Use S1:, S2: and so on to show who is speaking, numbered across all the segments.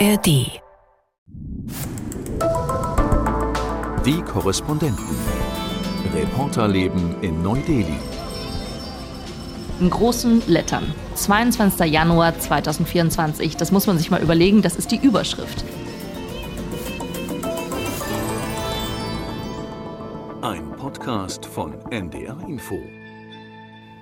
S1: ARD.
S2: Die Korrespondenten. Reporterleben in Neu-Delhi.
S3: In großen Lettern. 22. Januar 2024. Das muss man sich mal überlegen, das ist die Überschrift.
S2: Ein Podcast von NDR Info.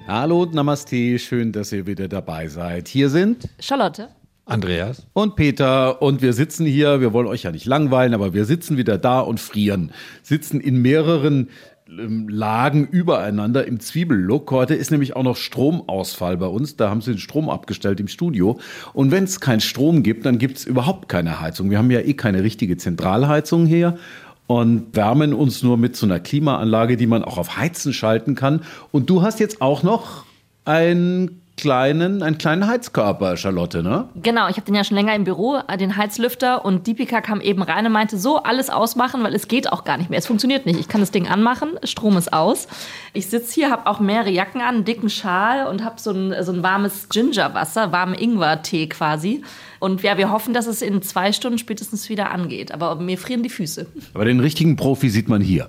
S4: Hallo und Namaste, schön, dass ihr wieder dabei seid. Hier sind
S3: Charlotte.
S5: Andreas.
S4: und Peter und wir sitzen hier, wir wollen euch ja nicht langweilen, aber wir sitzen wieder da und frieren. Sitzen in mehreren ähm, Lagen übereinander im Zwiebellook. Heute ist nämlich auch noch Stromausfall bei uns. Da haben sie den Strom abgestellt im Studio. Und wenn es keinen Strom gibt, dann gibt es überhaupt keine Heizung. Wir haben ja eh keine richtige Zentralheizung hier und wärmen uns nur mit so einer Klimaanlage, die man auch auf Heizen schalten kann. Und du hast jetzt auch noch einen kleinen, einen kleinen Heizkörper, Charlotte, ne?
S3: Genau, ich habe den ja schon länger im Büro, äh, den Heizlüfter. Und Deepika kam eben rein und meinte, so, alles ausmachen, weil es geht auch gar nicht mehr. Es funktioniert nicht. Ich kann das Ding anmachen, Strom ist aus. Ich sitze hier, habe auch mehrere Jacken an, einen dicken Schal und habe so ein, so ein warmes Gingerwasser, warmen Ingwer-Tee quasi. Und ja, wir hoffen, dass es in zwei Stunden spätestens wieder angeht. Aber mir frieren die Füße.
S4: Aber den richtigen Profi sieht man hier.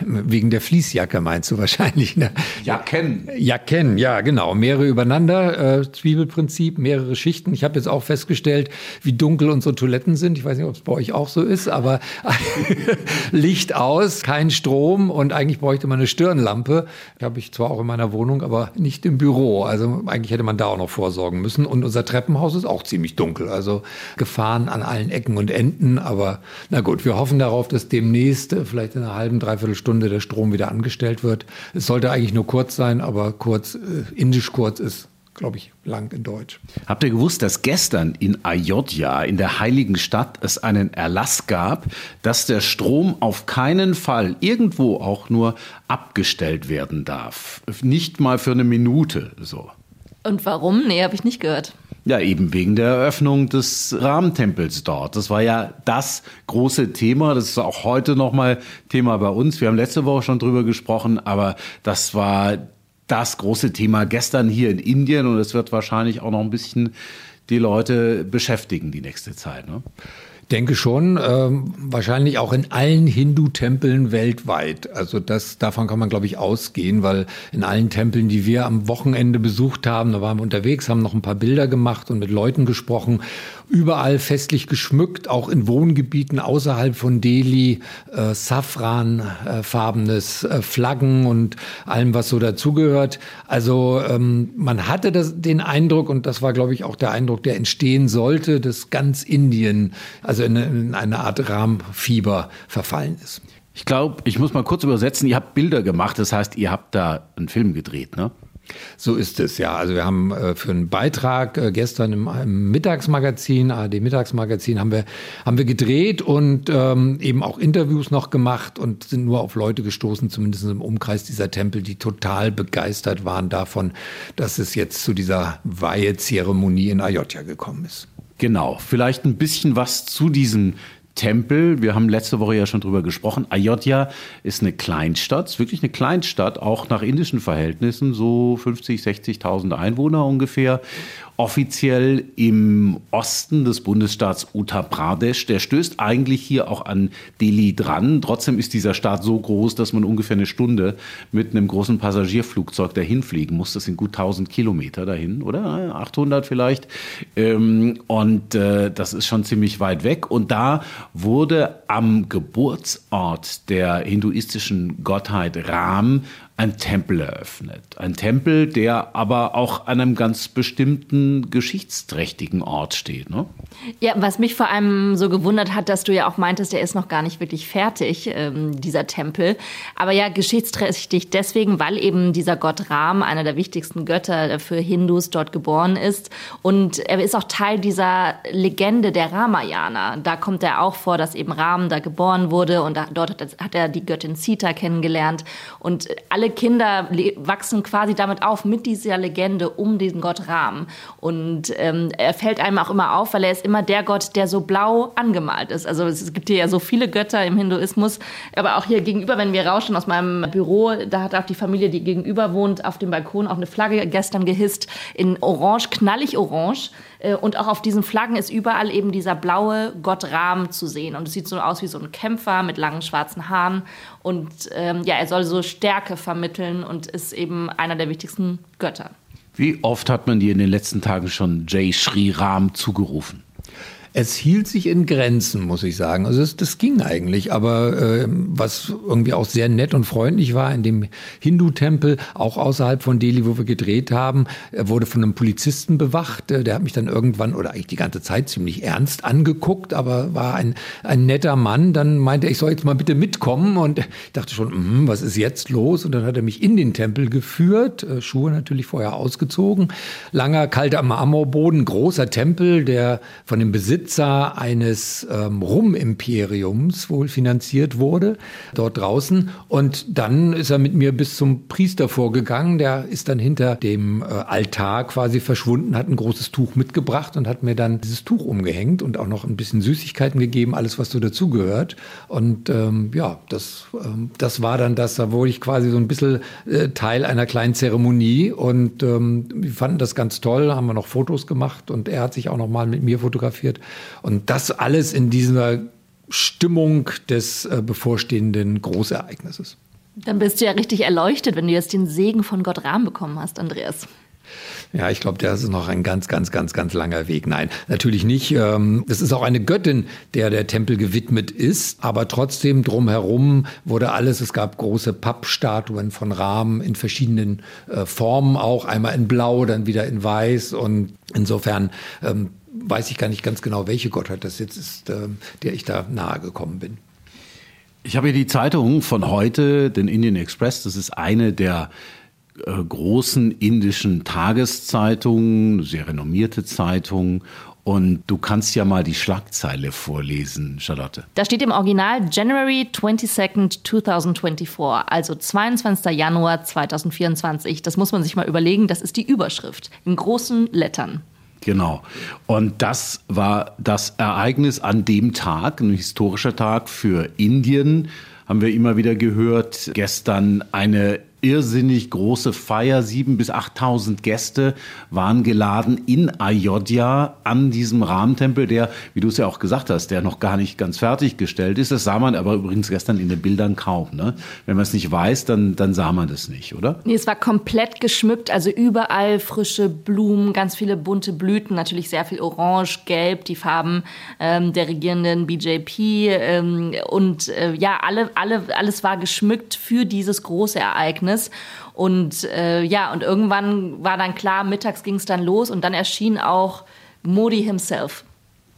S5: Wegen der Fließjacke meinst du wahrscheinlich, ne?
S4: Jacken.
S5: Jacken, ja, genau. Mehrere übereinander, äh, Zwiebelprinzip, mehrere Schichten. Ich habe jetzt auch festgestellt, wie dunkel unsere Toiletten sind. Ich weiß nicht, ob es bei euch auch so ist, aber Licht aus, kein Strom und eigentlich bräuchte man eine Stirnlampe. Die habe ich zwar auch in meiner Wohnung, aber nicht im Büro. Also eigentlich hätte man da auch noch vorsorgen müssen. Und unser Treppenhaus ist auch ziemlich dunkel. Also Gefahren an allen Ecken und Enden. Aber na gut, wir hoffen darauf, dass demnächst, äh, vielleicht in einer halben, dreiviertel Stunde, der Strom wieder angestellt wird. Es sollte eigentlich nur kurz sein, aber kurz, äh, indisch kurz ist, glaube ich, lang in Deutsch.
S4: Habt ihr gewusst, dass gestern in Ayodhya, in der heiligen Stadt, es einen Erlass gab, dass der Strom auf keinen Fall irgendwo auch nur abgestellt werden darf? Nicht mal für eine Minute so.
S3: Und warum? Nee, habe ich nicht gehört.
S4: Ja, eben wegen der Eröffnung des Rahmentempels dort. Das war ja das große Thema. Das ist auch heute nochmal Thema bei uns. Wir haben letzte Woche schon drüber gesprochen, aber das war das große Thema gestern hier in Indien und es wird wahrscheinlich auch noch ein bisschen die Leute beschäftigen die nächste Zeit. Ne?
S5: Denke schon, ähm, wahrscheinlich auch in allen Hindu-Tempeln weltweit. Also das, davon kann man, glaube ich, ausgehen, weil in allen Tempeln, die wir am Wochenende besucht haben, da waren wir unterwegs, haben noch ein paar Bilder gemacht und mit Leuten gesprochen, überall festlich geschmückt, auch in Wohngebieten außerhalb von Delhi, äh, Safranfarbenes äh, Flaggen und allem, was so dazugehört. Also ähm, man hatte das, den Eindruck, und das war, glaube ich, auch der Eindruck, der entstehen sollte, dass ganz Indien, also in, in eine Art Rahmfieber verfallen ist.
S4: Ich glaube, ich muss mal kurz übersetzen. Ihr habt Bilder gemacht, das heißt, ihr habt da einen Film gedreht, ne?
S5: So ist es, ja. Also wir haben äh, für einen Beitrag äh, gestern im, im Mittagsmagazin, ARD Mittagsmagazin, haben wir, haben wir gedreht und ähm, eben auch Interviews noch gemacht und sind nur auf Leute gestoßen, zumindest im Umkreis dieser Tempel, die total begeistert waren davon, dass es jetzt zu dieser Weihezeremonie in Ayodhya gekommen ist.
S4: Genau, vielleicht ein bisschen was zu diesem Tempel. Wir haben letzte Woche ja schon drüber gesprochen. Ayodhya ist eine Kleinstadt, ist wirklich eine Kleinstadt, auch nach indischen Verhältnissen, so 50, 60.000 Einwohner ungefähr. Offiziell im Osten des Bundesstaats Uttar Pradesh. Der stößt eigentlich hier auch an Delhi dran. Trotzdem ist dieser Staat so groß, dass man ungefähr eine Stunde mit einem großen Passagierflugzeug dahin fliegen muss. Das sind gut 1000 Kilometer dahin, oder? 800 vielleicht. Ähm, und äh, das ist schon ziemlich weit weg. Und da wurde am Geburtsort der hinduistischen Gottheit Ram ein Tempel eröffnet. Ein Tempel, der aber auch an einem ganz bestimmten geschichtsträchtigen Ort steht. Ne?
S3: Ja, was mich vor allem so gewundert hat, dass du ja auch meintest, der ist noch gar nicht wirklich fertig, ähm, dieser Tempel. Aber ja, geschichtsträchtig deswegen, weil eben dieser Gott Ram, einer der wichtigsten Götter für Hindus, dort geboren ist. Und er ist auch Teil dieser Legende der Ramayana. Da kommt er auch vor, dass eben Ram da geboren wurde und da, dort hat, hat er die Göttin Sita kennengelernt. Und alle alle Kinder wachsen quasi damit auf, mit dieser Legende um diesen Gott Ram. Und ähm, er fällt einem auch immer auf, weil er ist immer der Gott, der so blau angemalt ist. Also es gibt hier ja so viele Götter im Hinduismus, aber auch hier gegenüber, wenn wir rauschen aus meinem Büro, da hat auch die Familie, die gegenüber wohnt, auf dem Balkon auch eine Flagge gestern gehisst in Orange, knallig Orange. Äh, und auch auf diesen Flaggen ist überall eben dieser blaue Gott Ram zu sehen. Und es sieht so aus wie so ein Kämpfer mit langen schwarzen Haaren. Und ähm, ja, er soll so Stärke vermitteln und ist eben einer der wichtigsten Götter.
S4: Wie oft hat man dir in den letzten Tagen schon Jay Shri Ram zugerufen?
S5: Es hielt sich in Grenzen, muss ich sagen. Also das, das ging eigentlich. Aber äh, was irgendwie auch sehr nett und freundlich war, in dem Hindu-Tempel, auch außerhalb von Delhi, wo wir gedreht haben, er wurde von einem Polizisten bewacht. Äh, der hat mich dann irgendwann oder eigentlich die ganze Zeit ziemlich ernst angeguckt, aber war ein, ein netter Mann. Dann meinte er, ich soll jetzt mal bitte mitkommen. Und ich dachte schon, mh, was ist jetzt los? Und dann hat er mich in den Tempel geführt, äh, Schuhe natürlich vorher ausgezogen. Langer, kalter Marmorboden, großer Tempel, der von dem Besitzer Besitzer eines ähm, Rum-Imperiums wohl finanziert wurde, dort draußen. Und dann ist er mit mir bis zum Priester vorgegangen. Der ist dann hinter dem äh, Altar quasi verschwunden, hat ein großes Tuch mitgebracht und hat mir dann dieses Tuch umgehängt und auch noch ein bisschen Süßigkeiten gegeben, alles, was so dazugehört. Und ähm, ja, das, ähm, das war dann das, da wurde ich quasi so ein bisschen äh, Teil einer kleinen Zeremonie. Und ähm, wir fanden das ganz toll, haben wir noch Fotos gemacht und er hat sich auch noch mal mit mir fotografiert. Und das alles in dieser Stimmung des äh, bevorstehenden Großereignisses.
S3: Dann bist du ja richtig erleuchtet, wenn du jetzt den Segen von Gott Rahm bekommen hast, Andreas.
S5: Ja, ich glaube, das ist noch ein ganz, ganz, ganz, ganz langer Weg. Nein, natürlich nicht. Ähm, das ist auch eine Göttin, der der Tempel gewidmet ist. Aber trotzdem drumherum wurde alles. Es gab große Pappstatuen von Rahmen in verschiedenen äh, Formen auch. Einmal in Blau, dann wieder in Weiß. Und insofern ähm, weiß ich gar nicht ganz genau, welche Gottheit das jetzt ist, äh, der ich da nahe gekommen bin.
S4: Ich habe hier die Zeitung von heute, den Indian Express. Das ist eine der äh, großen indischen Tageszeitungen, sehr renommierte Zeitung. Und du kannst ja mal die Schlagzeile vorlesen, Charlotte.
S3: Da steht im Original January 22nd, 2024, also 22. Januar 2024. Das muss man sich mal überlegen, das ist die Überschrift in großen Lettern.
S4: Genau. Und das war das Ereignis an dem Tag, ein historischer Tag für Indien, haben wir immer wieder gehört. Gestern eine irrsinnig große Feier. Sieben bis 8.000 Gäste waren geladen in Ayodhya an diesem Rahmentempel, der, wie du es ja auch gesagt hast, der noch gar nicht ganz fertiggestellt ist. Das sah man aber übrigens gestern in den Bildern kaum. Ne? Wenn man es nicht weiß, dann, dann sah man das nicht, oder?
S3: Nee, es war komplett geschmückt, also überall frische Blumen, ganz viele bunte Blüten, natürlich sehr viel Orange, Gelb, die Farben ähm, der regierenden BJP. Ähm, und äh, ja, alle, alle, alles war geschmückt für dieses große Ereignis. Ereignis. Und äh, ja, und irgendwann war dann klar, mittags ging es dann los und dann erschien auch Modi himself.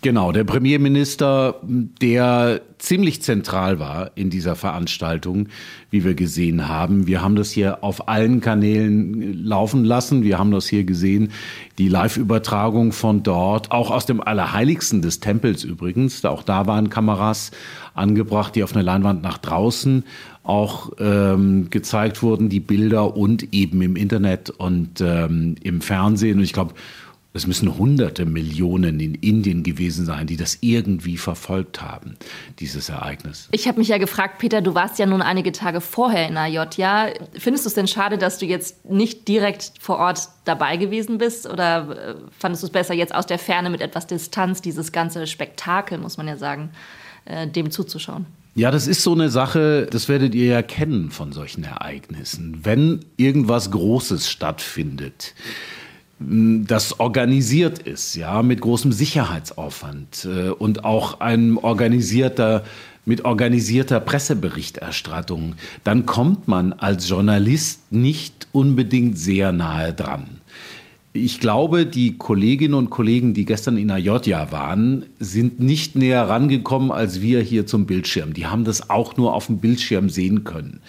S4: Genau, der Premierminister, der ziemlich zentral war in dieser Veranstaltung, wie wir gesehen haben. Wir haben das hier auf allen Kanälen laufen lassen. Wir haben das hier gesehen, die Live-Übertragung von dort, auch aus dem Allerheiligsten des Tempels übrigens. Auch da waren Kameras angebracht, die auf einer Leinwand nach draußen auch ähm, gezeigt wurden, die Bilder und eben im Internet und ähm, im Fernsehen. Und ich glaube, es müssen hunderte Millionen in Indien gewesen sein, die das irgendwie verfolgt haben, dieses Ereignis.
S3: Ich habe mich ja gefragt, Peter, du warst ja nun einige Tage vorher in Ayodhya. Findest du es denn schade, dass du jetzt nicht direkt vor Ort dabei gewesen bist? Oder äh, fandest du es besser, jetzt aus der Ferne mit etwas Distanz, dieses ganze Spektakel, muss man ja sagen, äh, dem zuzuschauen?
S4: Ja, das ist so eine Sache, das werdet ihr ja kennen von solchen Ereignissen. Wenn irgendwas Großes stattfindet, das organisiert ist, ja, mit großem Sicherheitsaufwand äh, und auch ein organisierter mit organisierter Presseberichterstattung, dann kommt man als Journalist nicht unbedingt sehr nahe dran. Ich glaube, die Kolleginnen und Kollegen, die gestern in Ayodhya waren, sind nicht näher rangekommen als wir hier zum Bildschirm. Die haben das auch nur auf dem Bildschirm sehen können.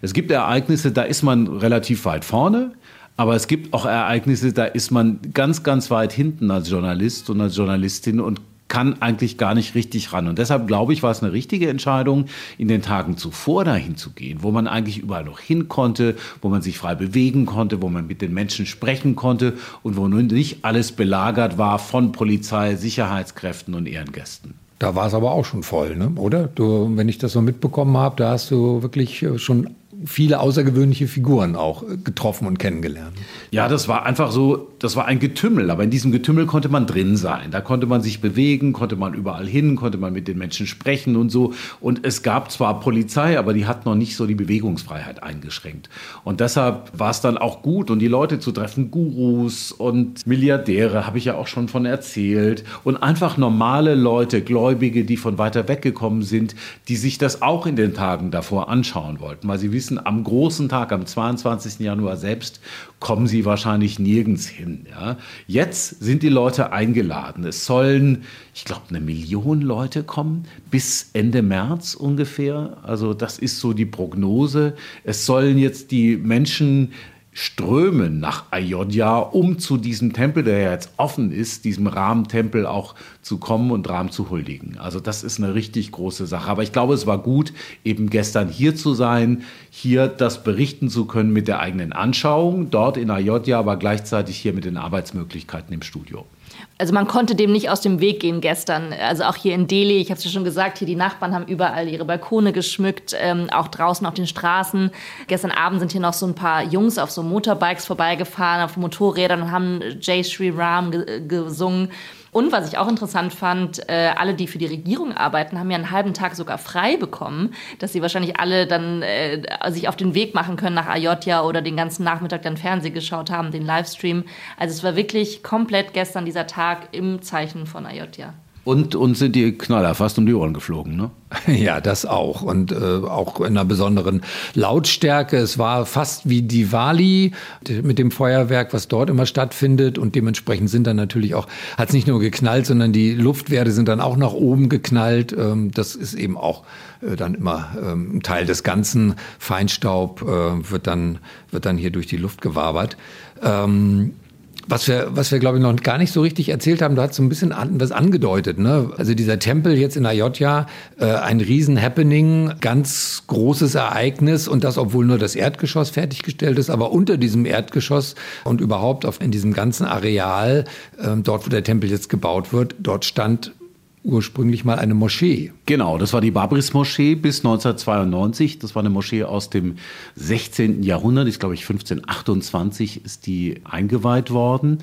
S4: Es gibt Ereignisse, da ist man relativ weit vorne. Aber es gibt auch Ereignisse, da ist man ganz, ganz weit hinten als Journalist und als Journalistin und kann eigentlich gar nicht richtig ran. Und deshalb glaube ich, war es eine richtige Entscheidung, in den Tagen zuvor dahin zu gehen, wo man eigentlich überall noch hin konnte, wo man sich frei bewegen konnte, wo man mit den Menschen sprechen konnte und wo nun nicht alles belagert war von Polizei, Sicherheitskräften und Ehrengästen.
S5: Da war es aber auch schon voll, ne? oder? Du, wenn ich das so mitbekommen habe, da hast du wirklich äh, schon viele außergewöhnliche Figuren auch äh, getroffen und kennengelernt.
S4: Ja, das war einfach so, das war ein Getümmel, aber in diesem Getümmel konnte man drin sein. Da konnte man sich bewegen, konnte man überall hin, konnte man mit den Menschen sprechen und so. Und es gab zwar Polizei, aber die hat noch nicht so die Bewegungsfreiheit eingeschränkt. Und deshalb war es dann auch gut und die Leute zu treffen, Gurus und Milliardäre, habe ich ja auch schon von erzählt. Und einfach normale Leute, Gläubige, die von weiter weg gekommen sind, die sich das auch in den Tagen davor anschauen wollten, weil sie wissen, wissen, am großen Tag, am 22. Januar selbst, kommen sie wahrscheinlich nirgends hin. Ja? Jetzt sind die Leute eingeladen. Es sollen, ich glaube, eine Million Leute kommen bis Ende März ungefähr. Also das ist so die Prognose. Es sollen jetzt die Menschen strömen nach Ayodhya, um zu diesem Tempel, der ja jetzt offen ist, diesem Rahmentempel auch zu kommen und Ram zu huldigen. Also das ist eine richtig große Sache. Aber ich glaube, es war gut, eben gestern hier zu sein, hier das berichten zu können mit der eigenen Anschauung, dort in Ayodhya, aber gleichzeitig hier mit den Arbeitsmöglichkeiten im Studio
S3: also man konnte dem nicht aus dem Weg gehen gestern. Also auch hier in Delhi, ich habe es ja schon gesagt, hier die Nachbarn haben überall ihre Balkone geschmückt, ähm, auch draußen auf den Straßen. Gestern Abend sind hier noch so ein paar Jungs auf so Motorbikes vorbeigefahren, auf Motorrädern und haben Jay Sri Ram ge gesungen. Und was ich auch interessant fand, äh, alle, die für die Regierung arbeiten, haben ja einen halben Tag sogar frei bekommen, dass sie wahrscheinlich alle dann äh, sich auf den Weg machen können nach Ayodhya oder den ganzen Nachmittag dann Fernsehen geschaut haben, den Livestream. Also es war wirklich komplett gestern dieser Tag im Zeichen von Ayodhya.
S4: Und uns sind die Knaller fast um die Ohren geflogen, ne?
S5: Ja, das auch. Und äh, auch in einer besonderen Lautstärke. Es war fast wie Diwali mit dem Feuerwerk, was dort immer stattfindet. Und dementsprechend sind dann natürlich auch, hat es nicht nur geknallt, sondern die Luftwerte sind dann auch nach oben geknallt. Ähm, das ist eben auch äh, dann immer ähm, Teil des Ganzen. Feinstaub äh, wird, dann, wird dann hier durch die Luft gewabert. Ähm, was wir, was wir glaube ich noch gar nicht so richtig erzählt haben, du hast so ein bisschen an, was angedeutet. Ne? Also dieser Tempel jetzt in Ayodhya, äh, ein Riesen-Happening, ganz großes Ereignis und das, obwohl nur das Erdgeschoss fertiggestellt ist, aber unter diesem Erdgeschoss und überhaupt auf, in diesem ganzen Areal, äh, dort wo der Tempel jetzt gebaut wird, dort stand ursprünglich mal eine Moschee.
S4: Genau, das war die Babris-Moschee bis 1992. Das war eine Moschee aus dem 16. Jahrhundert. Ich glaube, ich 1528 ist die eingeweiht worden.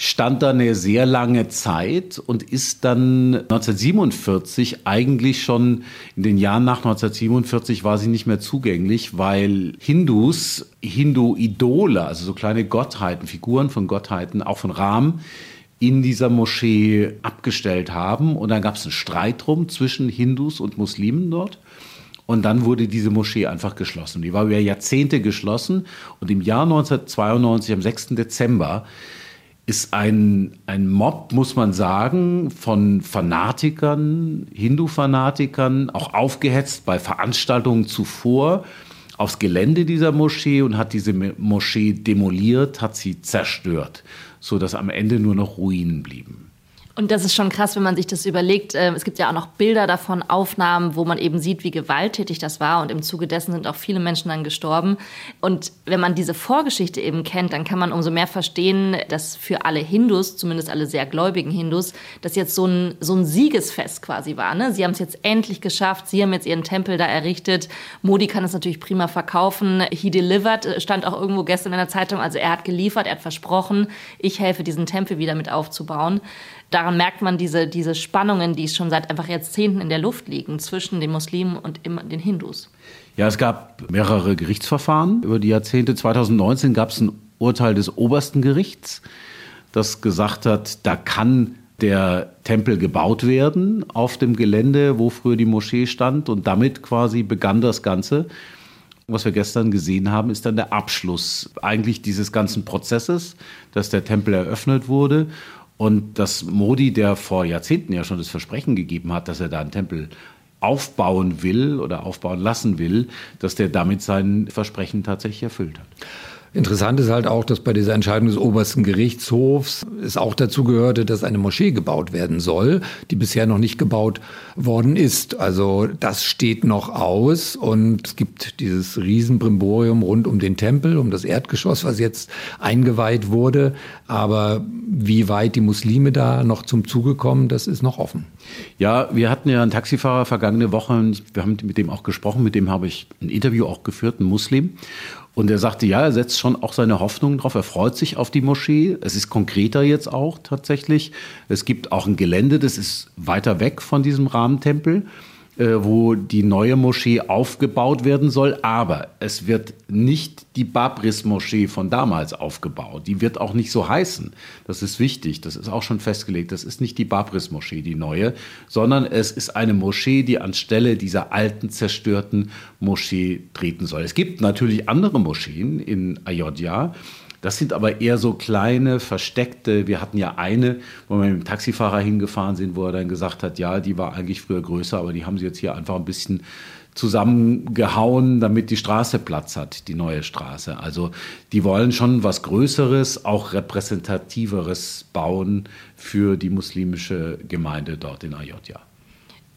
S4: Stand da eine sehr lange Zeit und ist dann 1947 eigentlich schon in den Jahren nach 1947 war sie nicht mehr zugänglich, weil Hindus, Hindu-Idole, also so kleine Gottheiten, Figuren von Gottheiten, auch von Ram, in dieser Moschee abgestellt haben. Und dann gab es einen Streit drum zwischen Hindus und Muslimen dort. Und dann wurde diese Moschee einfach geschlossen. Die war über Jahrzehnte geschlossen. Und im Jahr 1992, am 6. Dezember, ist ein, ein Mob, muss man sagen, von Fanatikern, Hindu-Fanatikern, auch aufgehetzt bei Veranstaltungen zuvor, aufs Gelände dieser Moschee und hat diese Moschee demoliert, hat sie zerstört so dass am Ende nur noch Ruinen blieben.
S3: Und das ist schon krass, wenn man sich das überlegt. Ähm, es gibt ja auch noch Bilder davon, Aufnahmen, wo man eben sieht, wie gewalttätig das war. Und im Zuge dessen sind auch viele Menschen dann gestorben. Und wenn man diese Vorgeschichte eben kennt, dann kann man umso mehr verstehen, dass für alle Hindus, zumindest alle sehr gläubigen Hindus, das jetzt so ein, so ein Siegesfest quasi war. Ne? Sie haben es jetzt endlich geschafft. Sie haben jetzt ihren Tempel da errichtet. Modi kann es natürlich prima verkaufen. He delivered, stand auch irgendwo gestern in der Zeitung. Also er hat geliefert, er hat versprochen, ich helfe, diesen Tempel wieder mit aufzubauen daran merkt man diese, diese Spannungen, die schon seit einfach Jahrzehnten in der Luft liegen zwischen den Muslimen und den Hindus.
S4: Ja, es gab mehrere Gerichtsverfahren über die Jahrzehnte. 2019 gab es ein Urteil des obersten Gerichts, das gesagt hat, da kann der Tempel gebaut werden auf dem Gelände, wo früher die Moschee stand. Und damit quasi begann das Ganze. Was wir gestern gesehen haben, ist dann der Abschluss eigentlich dieses ganzen Prozesses, dass der Tempel eröffnet wurde und dass Modi, der vor Jahrzehnten ja schon das Versprechen gegeben hat, dass er da einen Tempel aufbauen will oder aufbauen lassen will, dass der damit sein Versprechen tatsächlich erfüllt hat.
S5: Interessant ist halt auch, dass bei dieser Entscheidung des obersten Gerichtshofs es auch dazu gehörte, dass eine Moschee gebaut werden soll, die bisher noch nicht gebaut worden ist. Also das steht noch aus und es gibt dieses Riesenbrimborium rund um den Tempel, um das Erdgeschoss, was jetzt eingeweiht wurde. Aber wie weit die Muslime da noch zum Zuge kommen, das ist noch offen.
S4: Ja, wir hatten ja einen Taxifahrer vergangene Woche, wir haben mit dem auch gesprochen, mit dem habe ich ein Interview auch geführt, ein Muslim. Und er sagte, ja, er setzt schon auch seine Hoffnungen drauf. Er freut sich auf die Moschee. Es ist konkreter jetzt auch tatsächlich. Es gibt auch ein Gelände, das ist weiter weg von diesem Rahmentempel. Äh, wo die neue Moschee aufgebaut werden soll. Aber es wird nicht die Babris-Moschee von damals aufgebaut. Die wird auch nicht so heißen. Das ist wichtig. Das ist auch schon festgelegt. Das ist nicht die Babris-Moschee, die neue, sondern es ist eine Moschee, die anstelle dieser alten, zerstörten Moschee treten soll. Es gibt natürlich andere Moscheen in Ayodhya. Das sind aber eher so kleine, versteckte. Wir hatten ja eine, wo wir mit dem Taxifahrer hingefahren sind, wo er dann gesagt hat, ja, die war eigentlich früher größer, aber die haben sie jetzt hier einfach ein bisschen zusammengehauen, damit die Straße Platz hat, die neue Straße. Also die wollen schon was Größeres, auch repräsentativeres bauen für die muslimische Gemeinde dort in Ayodhya.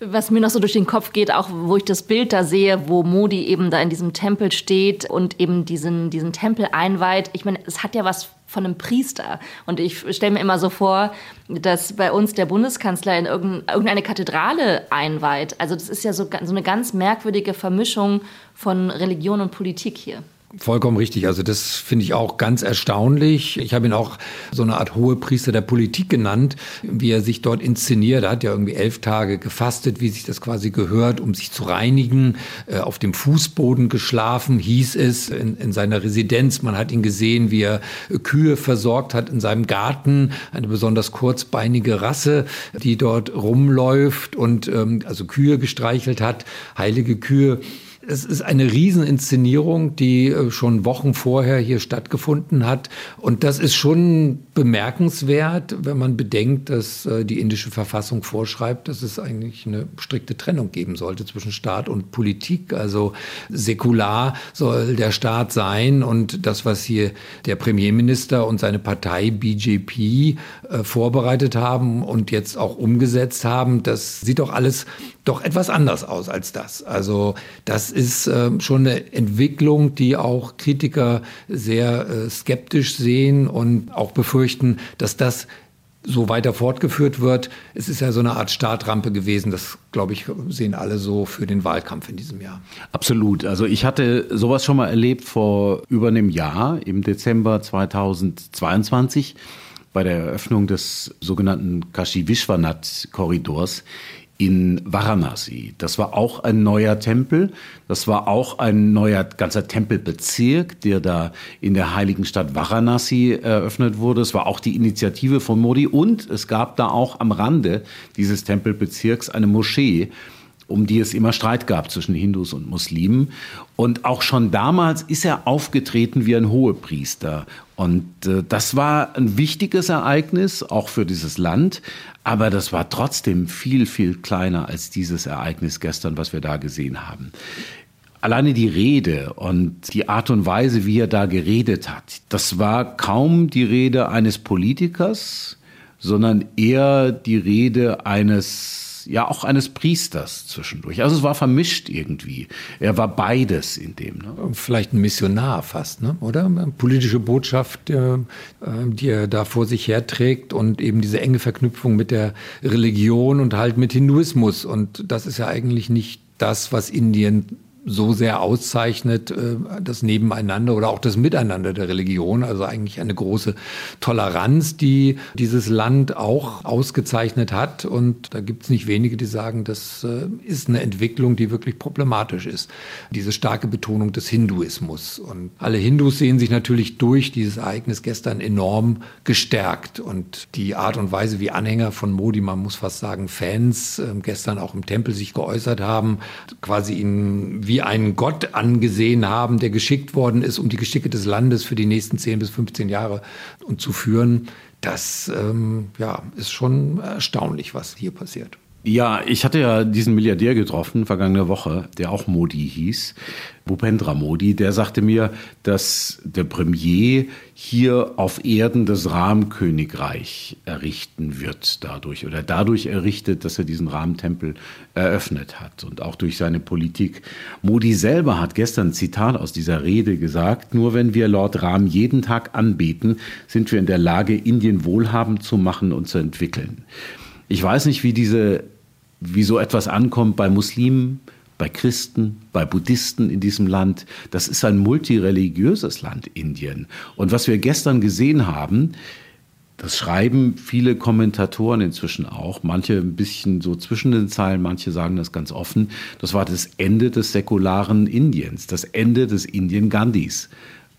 S3: Was mir noch so durch den Kopf geht, auch wo ich das Bild da sehe, wo Modi eben da in diesem Tempel steht und eben diesen, diesen Tempel einweiht. Ich meine, es hat ja was von einem Priester. Und ich stelle mir immer so vor, dass bei uns der Bundeskanzler in irgendeine Kathedrale einweiht. Also das ist ja so, so eine ganz merkwürdige Vermischung von Religion und Politik hier.
S5: Vollkommen richtig. Also das finde ich auch ganz erstaunlich. Ich habe ihn auch so eine Art Hohepriester der Politik genannt, wie er sich dort inszeniert. Er hat ja irgendwie elf Tage gefastet, wie sich das quasi gehört, um sich zu reinigen. Äh, auf dem Fußboden geschlafen, hieß es in, in seiner Residenz. Man hat ihn gesehen, wie er Kühe versorgt hat in seinem Garten. Eine besonders kurzbeinige Rasse, die dort rumläuft und ähm, also Kühe gestreichelt hat, heilige Kühe. Es ist eine Rieseninszenierung, die äh, schon Wochen vorher hier stattgefunden hat. Und das ist schon bemerkenswert, wenn man bedenkt, dass äh, die indische Verfassung vorschreibt, dass es eigentlich eine strikte Trennung geben sollte zwischen Staat und Politik. Also säkular soll der Staat sein. Und das, was hier der Premierminister und seine Partei BJP äh, vorbereitet haben und jetzt auch umgesetzt haben, das sieht doch alles doch etwas anders aus als das. Also das ist äh, schon eine Entwicklung, die auch Kritiker sehr äh, skeptisch sehen und auch befürchten, dass das so weiter fortgeführt wird. Es ist ja so eine Art Startrampe gewesen. Das, glaube ich, sehen alle so für den Wahlkampf in diesem Jahr.
S4: Absolut. Also ich hatte sowas schon mal erlebt vor über einem Jahr, im Dezember 2022 bei der Eröffnung des sogenannten Kashi Vishwanath Korridors in Varanasi. Das war auch ein neuer Tempel. Das war auch ein neuer ganzer Tempelbezirk, der da in der heiligen Stadt Varanasi eröffnet wurde. Es war auch die Initiative von Modi und es gab da auch am Rande dieses Tempelbezirks eine Moschee, um die es immer Streit gab zwischen Hindus und Muslimen. Und auch schon damals ist er aufgetreten wie ein Hohepriester. Und äh, das war ein wichtiges Ereignis, auch für dieses Land. Aber das war trotzdem viel, viel kleiner als dieses Ereignis gestern, was wir da gesehen haben. Alleine die Rede und die Art und Weise, wie er da geredet hat, das war kaum die Rede eines Politikers, sondern eher die Rede eines ja auch eines Priesters zwischendurch. Also es war vermischt irgendwie. Er war beides in dem. Ne?
S5: Vielleicht ein Missionar fast, ne? oder? Politische Botschaft, äh, die er da vor sich herträgt und eben diese enge Verknüpfung mit der Religion und halt mit Hinduismus. Und das ist ja eigentlich nicht das, was Indien so sehr auszeichnet, äh, das Nebeneinander oder auch das Miteinander der Religion. Also eigentlich eine große Toleranz, die dieses Land auch ausgezeichnet hat. Und da gibt es nicht wenige, die sagen, das äh, ist eine Entwicklung, die wirklich problematisch ist. Diese starke Betonung des Hinduismus. Und alle Hindus sehen sich natürlich durch dieses Ereignis gestern enorm gestärkt. Und die Art und Weise, wie Anhänger von Modi, man muss fast sagen Fans, äh, gestern auch im Tempel sich geäußert haben, quasi ihn wie einen Gott angesehen haben, der geschickt worden ist, um die Geschicke des Landes für die nächsten 10 bis 15 Jahre und zu führen. Das ähm, ja, ist schon erstaunlich, was hier passiert.
S4: Ja, ich hatte ja diesen Milliardär getroffen, vergangene Woche, der auch Modi hieß, Bhupendra Modi, der sagte mir, dass der Premier hier auf Erden das Rahmenkönigreich errichten wird dadurch oder dadurch errichtet, dass er diesen Rahmentempel eröffnet hat und auch durch seine Politik. Modi selber hat gestern ein Zitat aus dieser Rede gesagt, nur wenn wir Lord Ram jeden Tag anbeten, sind wir in der Lage, Indien wohlhabend zu machen und zu entwickeln. Ich weiß nicht, wie diese, wie so etwas ankommt bei Muslimen, bei Christen, bei Buddhisten in diesem Land. Das ist ein multireligiöses Land, Indien. Und was wir gestern gesehen haben, das schreiben viele Kommentatoren inzwischen auch, manche ein bisschen so zwischen den Zeilen, manche sagen das ganz offen. Das war das Ende des säkularen Indiens, das Ende des Indien Gandhis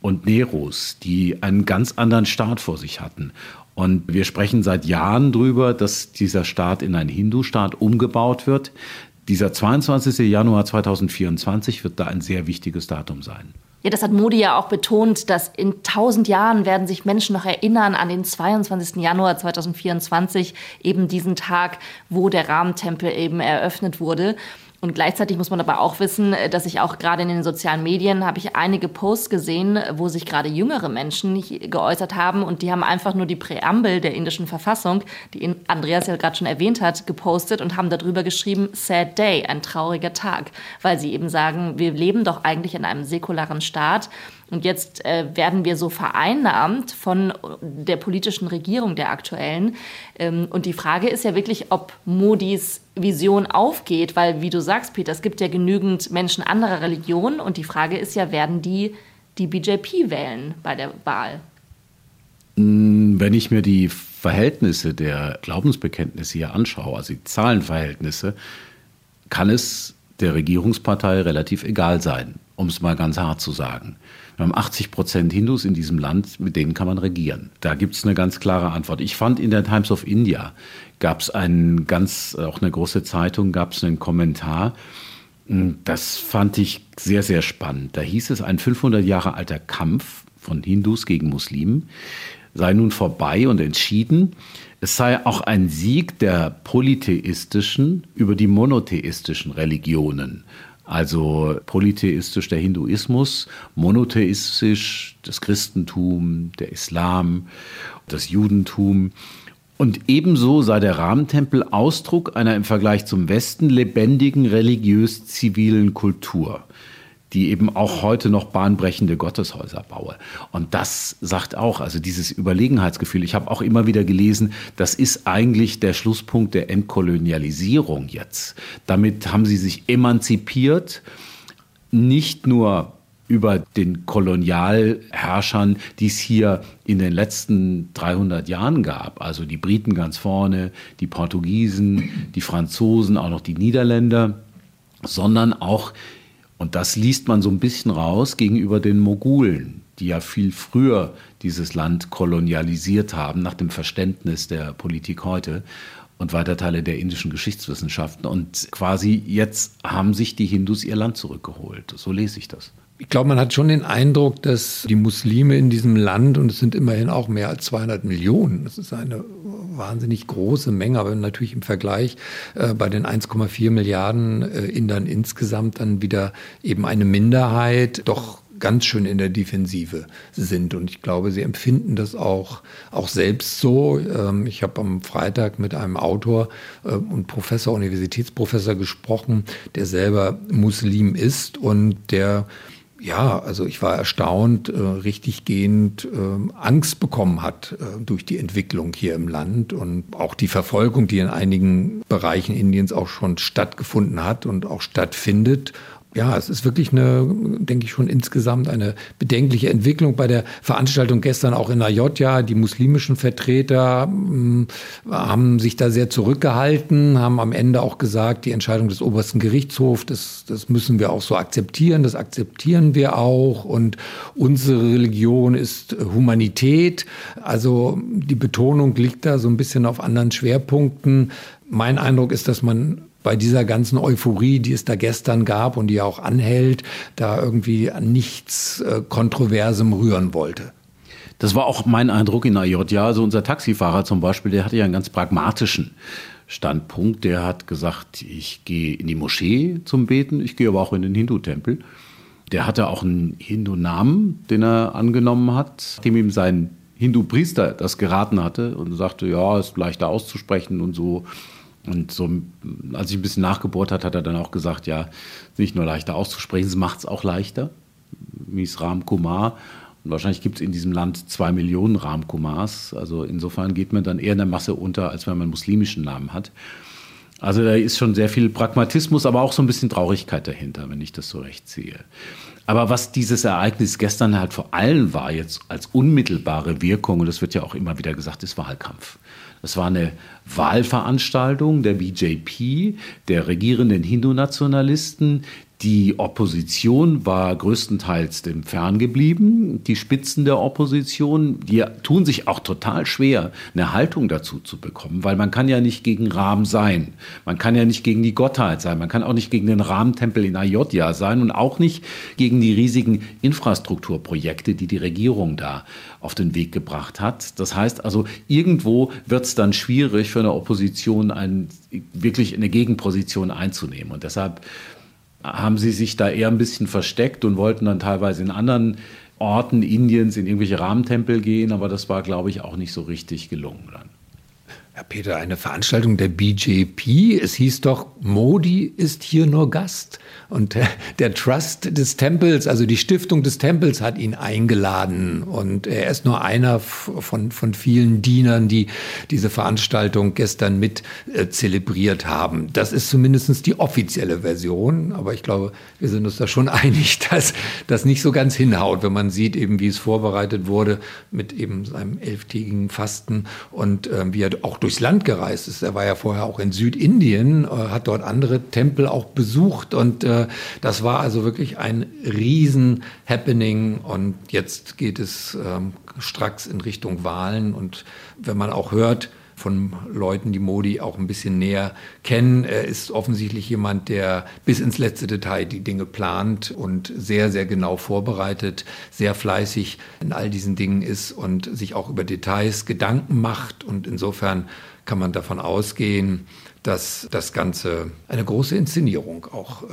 S4: und Neros, die einen ganz anderen Staat vor sich hatten. Und wir sprechen seit Jahren darüber, dass dieser Staat in einen Hindu-Staat umgebaut wird. Dieser 22. Januar 2024 wird da ein sehr wichtiges Datum sein.
S3: Ja, das hat Modi ja auch betont, dass in tausend Jahren werden sich Menschen noch erinnern an den 22. Januar 2024, eben diesen Tag, wo der Rahmentempel eben eröffnet wurde. Und gleichzeitig muss man aber auch wissen, äh, dass ich auch gerade in den sozialen Medien habe ich einige Posts gesehen, wo sich gerade jüngere Menschen geäußert haben und die haben einfach nur die Präambel der indischen Verfassung, die Andreas ja gerade schon erwähnt hat, gepostet und haben darüber geschrieben, sad day, ein trauriger Tag, weil sie eben sagen, wir leben doch eigentlich in einem säkularen Staat und jetzt äh, werden wir so vereinnahmt von der politischen Regierung der aktuellen. Ähm, und die Frage ist ja wirklich, ob Modis Vision aufgeht, weil, wie du sagst, Peter, es gibt ja genügend Menschen anderer Religionen. Und die Frage ist ja, werden die die BJP wählen bei der Wahl?
S4: Hm, wenn ich mir die Verhältnisse der Glaubensbekenntnisse hier anschaue, also die Zahlenverhältnisse, kann es der Regierungspartei relativ egal sein, um es mal ganz hart zu sagen. Wir haben 80 Prozent Hindus in diesem Land, mit denen kann man regieren. Da gibt es eine ganz klare Antwort. Ich fand in der Times of India gab es einen ganz, auch eine große Zeitung, gab es einen Kommentar. Das fand ich sehr, sehr spannend. Da hieß es, ein 500 Jahre alter Kampf von Hindus gegen Muslimen sei nun vorbei und entschieden. Es sei auch ein Sieg der polytheistischen über die monotheistischen Religionen. Also polytheistisch der Hinduismus, monotheistisch das Christentum, der Islam, das Judentum. Und ebenso sei der Rahmentempel Ausdruck einer im Vergleich zum Westen lebendigen religiös-zivilen Kultur die eben auch heute noch bahnbrechende Gotteshäuser baue. Und das sagt auch, also dieses Überlegenheitsgefühl, ich habe auch immer wieder gelesen, das ist eigentlich der Schlusspunkt der Entkolonialisierung jetzt. Damit haben sie sich emanzipiert, nicht nur über den Kolonialherrschern, die es hier in den letzten 300 Jahren gab. Also die Briten ganz vorne, die Portugiesen, die Franzosen, auch noch die Niederländer, sondern auch und das liest man so ein bisschen raus gegenüber den Mogulen, die ja viel früher dieses Land kolonialisiert haben, nach dem Verständnis der Politik heute und weiter Teile der indischen Geschichtswissenschaften. Und quasi jetzt haben sich die Hindus ihr Land zurückgeholt. So lese ich das.
S5: Ich glaube, man hat schon den Eindruck, dass die Muslime in diesem Land, und es sind immerhin auch mehr als 200 Millionen, das ist eine wahnsinnig große Menge, aber natürlich im Vergleich äh, bei den 1,4 Milliarden äh, Indern insgesamt dann wieder eben eine Minderheit, doch ganz schön in der Defensive sind. Und ich glaube, sie empfinden das auch, auch selbst so. Ähm, ich habe am Freitag mit einem Autor äh, und Professor, Universitätsprofessor gesprochen, der selber Muslim ist und der ja, also ich war erstaunt, äh, richtig gehend äh, Angst bekommen hat äh, durch die Entwicklung hier im Land und auch die Verfolgung, die in einigen Bereichen Indiens auch schon stattgefunden hat und auch stattfindet ja, es ist wirklich eine, denke ich schon insgesamt eine bedenkliche Entwicklung bei der Veranstaltung gestern auch in Ayodhya. Die muslimischen Vertreter mh, hm, haben sich da sehr zurückgehalten, haben am Ende auch gesagt, die Entscheidung des obersten Gerichtshofs, das, das müssen wir auch so akzeptieren, das akzeptieren wir auch. Und unsere Religion ist Humanität. Also die Betonung liegt da so ein bisschen auf anderen Schwerpunkten. Mein Eindruck ist, dass man bei dieser ganzen Euphorie, die es da gestern gab und die auch anhält, da irgendwie an nichts äh, Kontroversem rühren wollte.
S4: Das war auch mein Eindruck in Ayodhya. Also unser Taxifahrer zum Beispiel, der hatte ja einen ganz pragmatischen Standpunkt. Der hat gesagt, ich gehe in die Moschee zum Beten, ich gehe aber auch in den Hindu-Tempel. Der hatte auch einen Hindu-Namen, den er angenommen hat, dem ihm sein Hindu-Priester das geraten hatte und sagte, ja, ist leichter auszusprechen und so. Und so, als ich ein bisschen nachgebohrt hat, hat er dann auch gesagt, ja, nicht nur leichter auszusprechen, es macht es auch leichter. Misram Kumar. Und wahrscheinlich gibt es in diesem Land zwei Millionen Ram Kumars. Also insofern geht man dann eher in der Masse unter, als wenn man einen muslimischen Namen hat. Also da ist schon sehr viel Pragmatismus, aber auch so ein bisschen Traurigkeit dahinter, wenn ich das so recht sehe. Aber was dieses Ereignis gestern halt vor allem war, jetzt als unmittelbare Wirkung, und das wird ja auch immer wieder gesagt, ist Wahlkampf. Das war eine Wahlveranstaltung der BJP, der regierenden Hindu-Nationalisten, die Opposition war größtenteils dem fern geblieben. Die Spitzen der Opposition, die tun sich auch total schwer, eine Haltung dazu zu bekommen, weil man kann ja nicht gegen Ram sein. Man kann ja nicht gegen die Gottheit sein. Man kann auch nicht gegen den Ram-Tempel in Ayodhya sein und auch nicht gegen die riesigen Infrastrukturprojekte, die die Regierung da auf den Weg gebracht hat. Das heißt also, irgendwo wird es dann schwierig für eine Opposition, ein, wirklich eine Gegenposition einzunehmen. Und deshalb haben sie sich da eher ein bisschen versteckt und wollten dann teilweise in anderen Orten Indiens in irgendwelche Rahmentempel gehen, aber das war, glaube ich, auch nicht so richtig gelungen.
S5: Herr Peter, eine Veranstaltung der BJP. Es hieß doch, Modi ist hier nur Gast. Und der Trust des Tempels, also die Stiftung des Tempels hat ihn eingeladen. Und er ist nur einer von, von vielen Dienern, die diese Veranstaltung gestern mit äh, zelebriert haben. Das ist zumindest die offizielle Version. Aber ich glaube, wir sind uns da schon einig, dass das nicht so ganz hinhaut, wenn man sieht, eben wie es vorbereitet wurde mit eben seinem elftägigen Fasten und äh, wie er auch durchs Land gereist ist. Er war ja vorher auch in Südindien, äh, hat dort andere Tempel auch besucht und äh, das war also wirklich ein Riesen-Happening und jetzt geht es ähm, stracks in Richtung Wahlen und wenn man auch hört, von Leuten, die Modi auch ein bisschen näher kennen. Er ist offensichtlich jemand, der bis ins letzte Detail die Dinge plant und sehr, sehr genau vorbereitet, sehr fleißig in all diesen Dingen ist und sich auch über Details Gedanken macht. Und insofern kann man davon ausgehen, dass das Ganze eine große Inszenierung auch äh,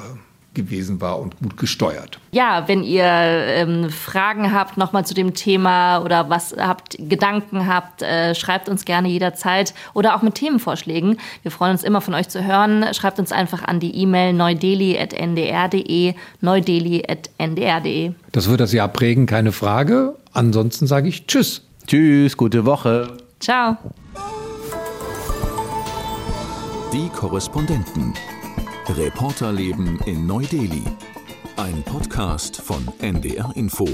S5: gewesen war und gut gesteuert.
S3: Ja, wenn ihr ähm, Fragen habt nochmal zu dem Thema oder was habt, Gedanken habt, äh, schreibt uns gerne jederzeit oder auch mit Themenvorschlägen. Wir freuen uns immer von euch zu hören. Schreibt uns einfach an die E-Mail neudeli.ndr.de, neudeli.ndr.de.
S5: Das wird das Jahr prägen, keine Frage. Ansonsten sage ich Tschüss.
S4: Tschüss, gute Woche.
S3: Ciao.
S2: Die Korrespondenten. Reporterleben in Neu-Delhi. Ein Podcast von NDR Info.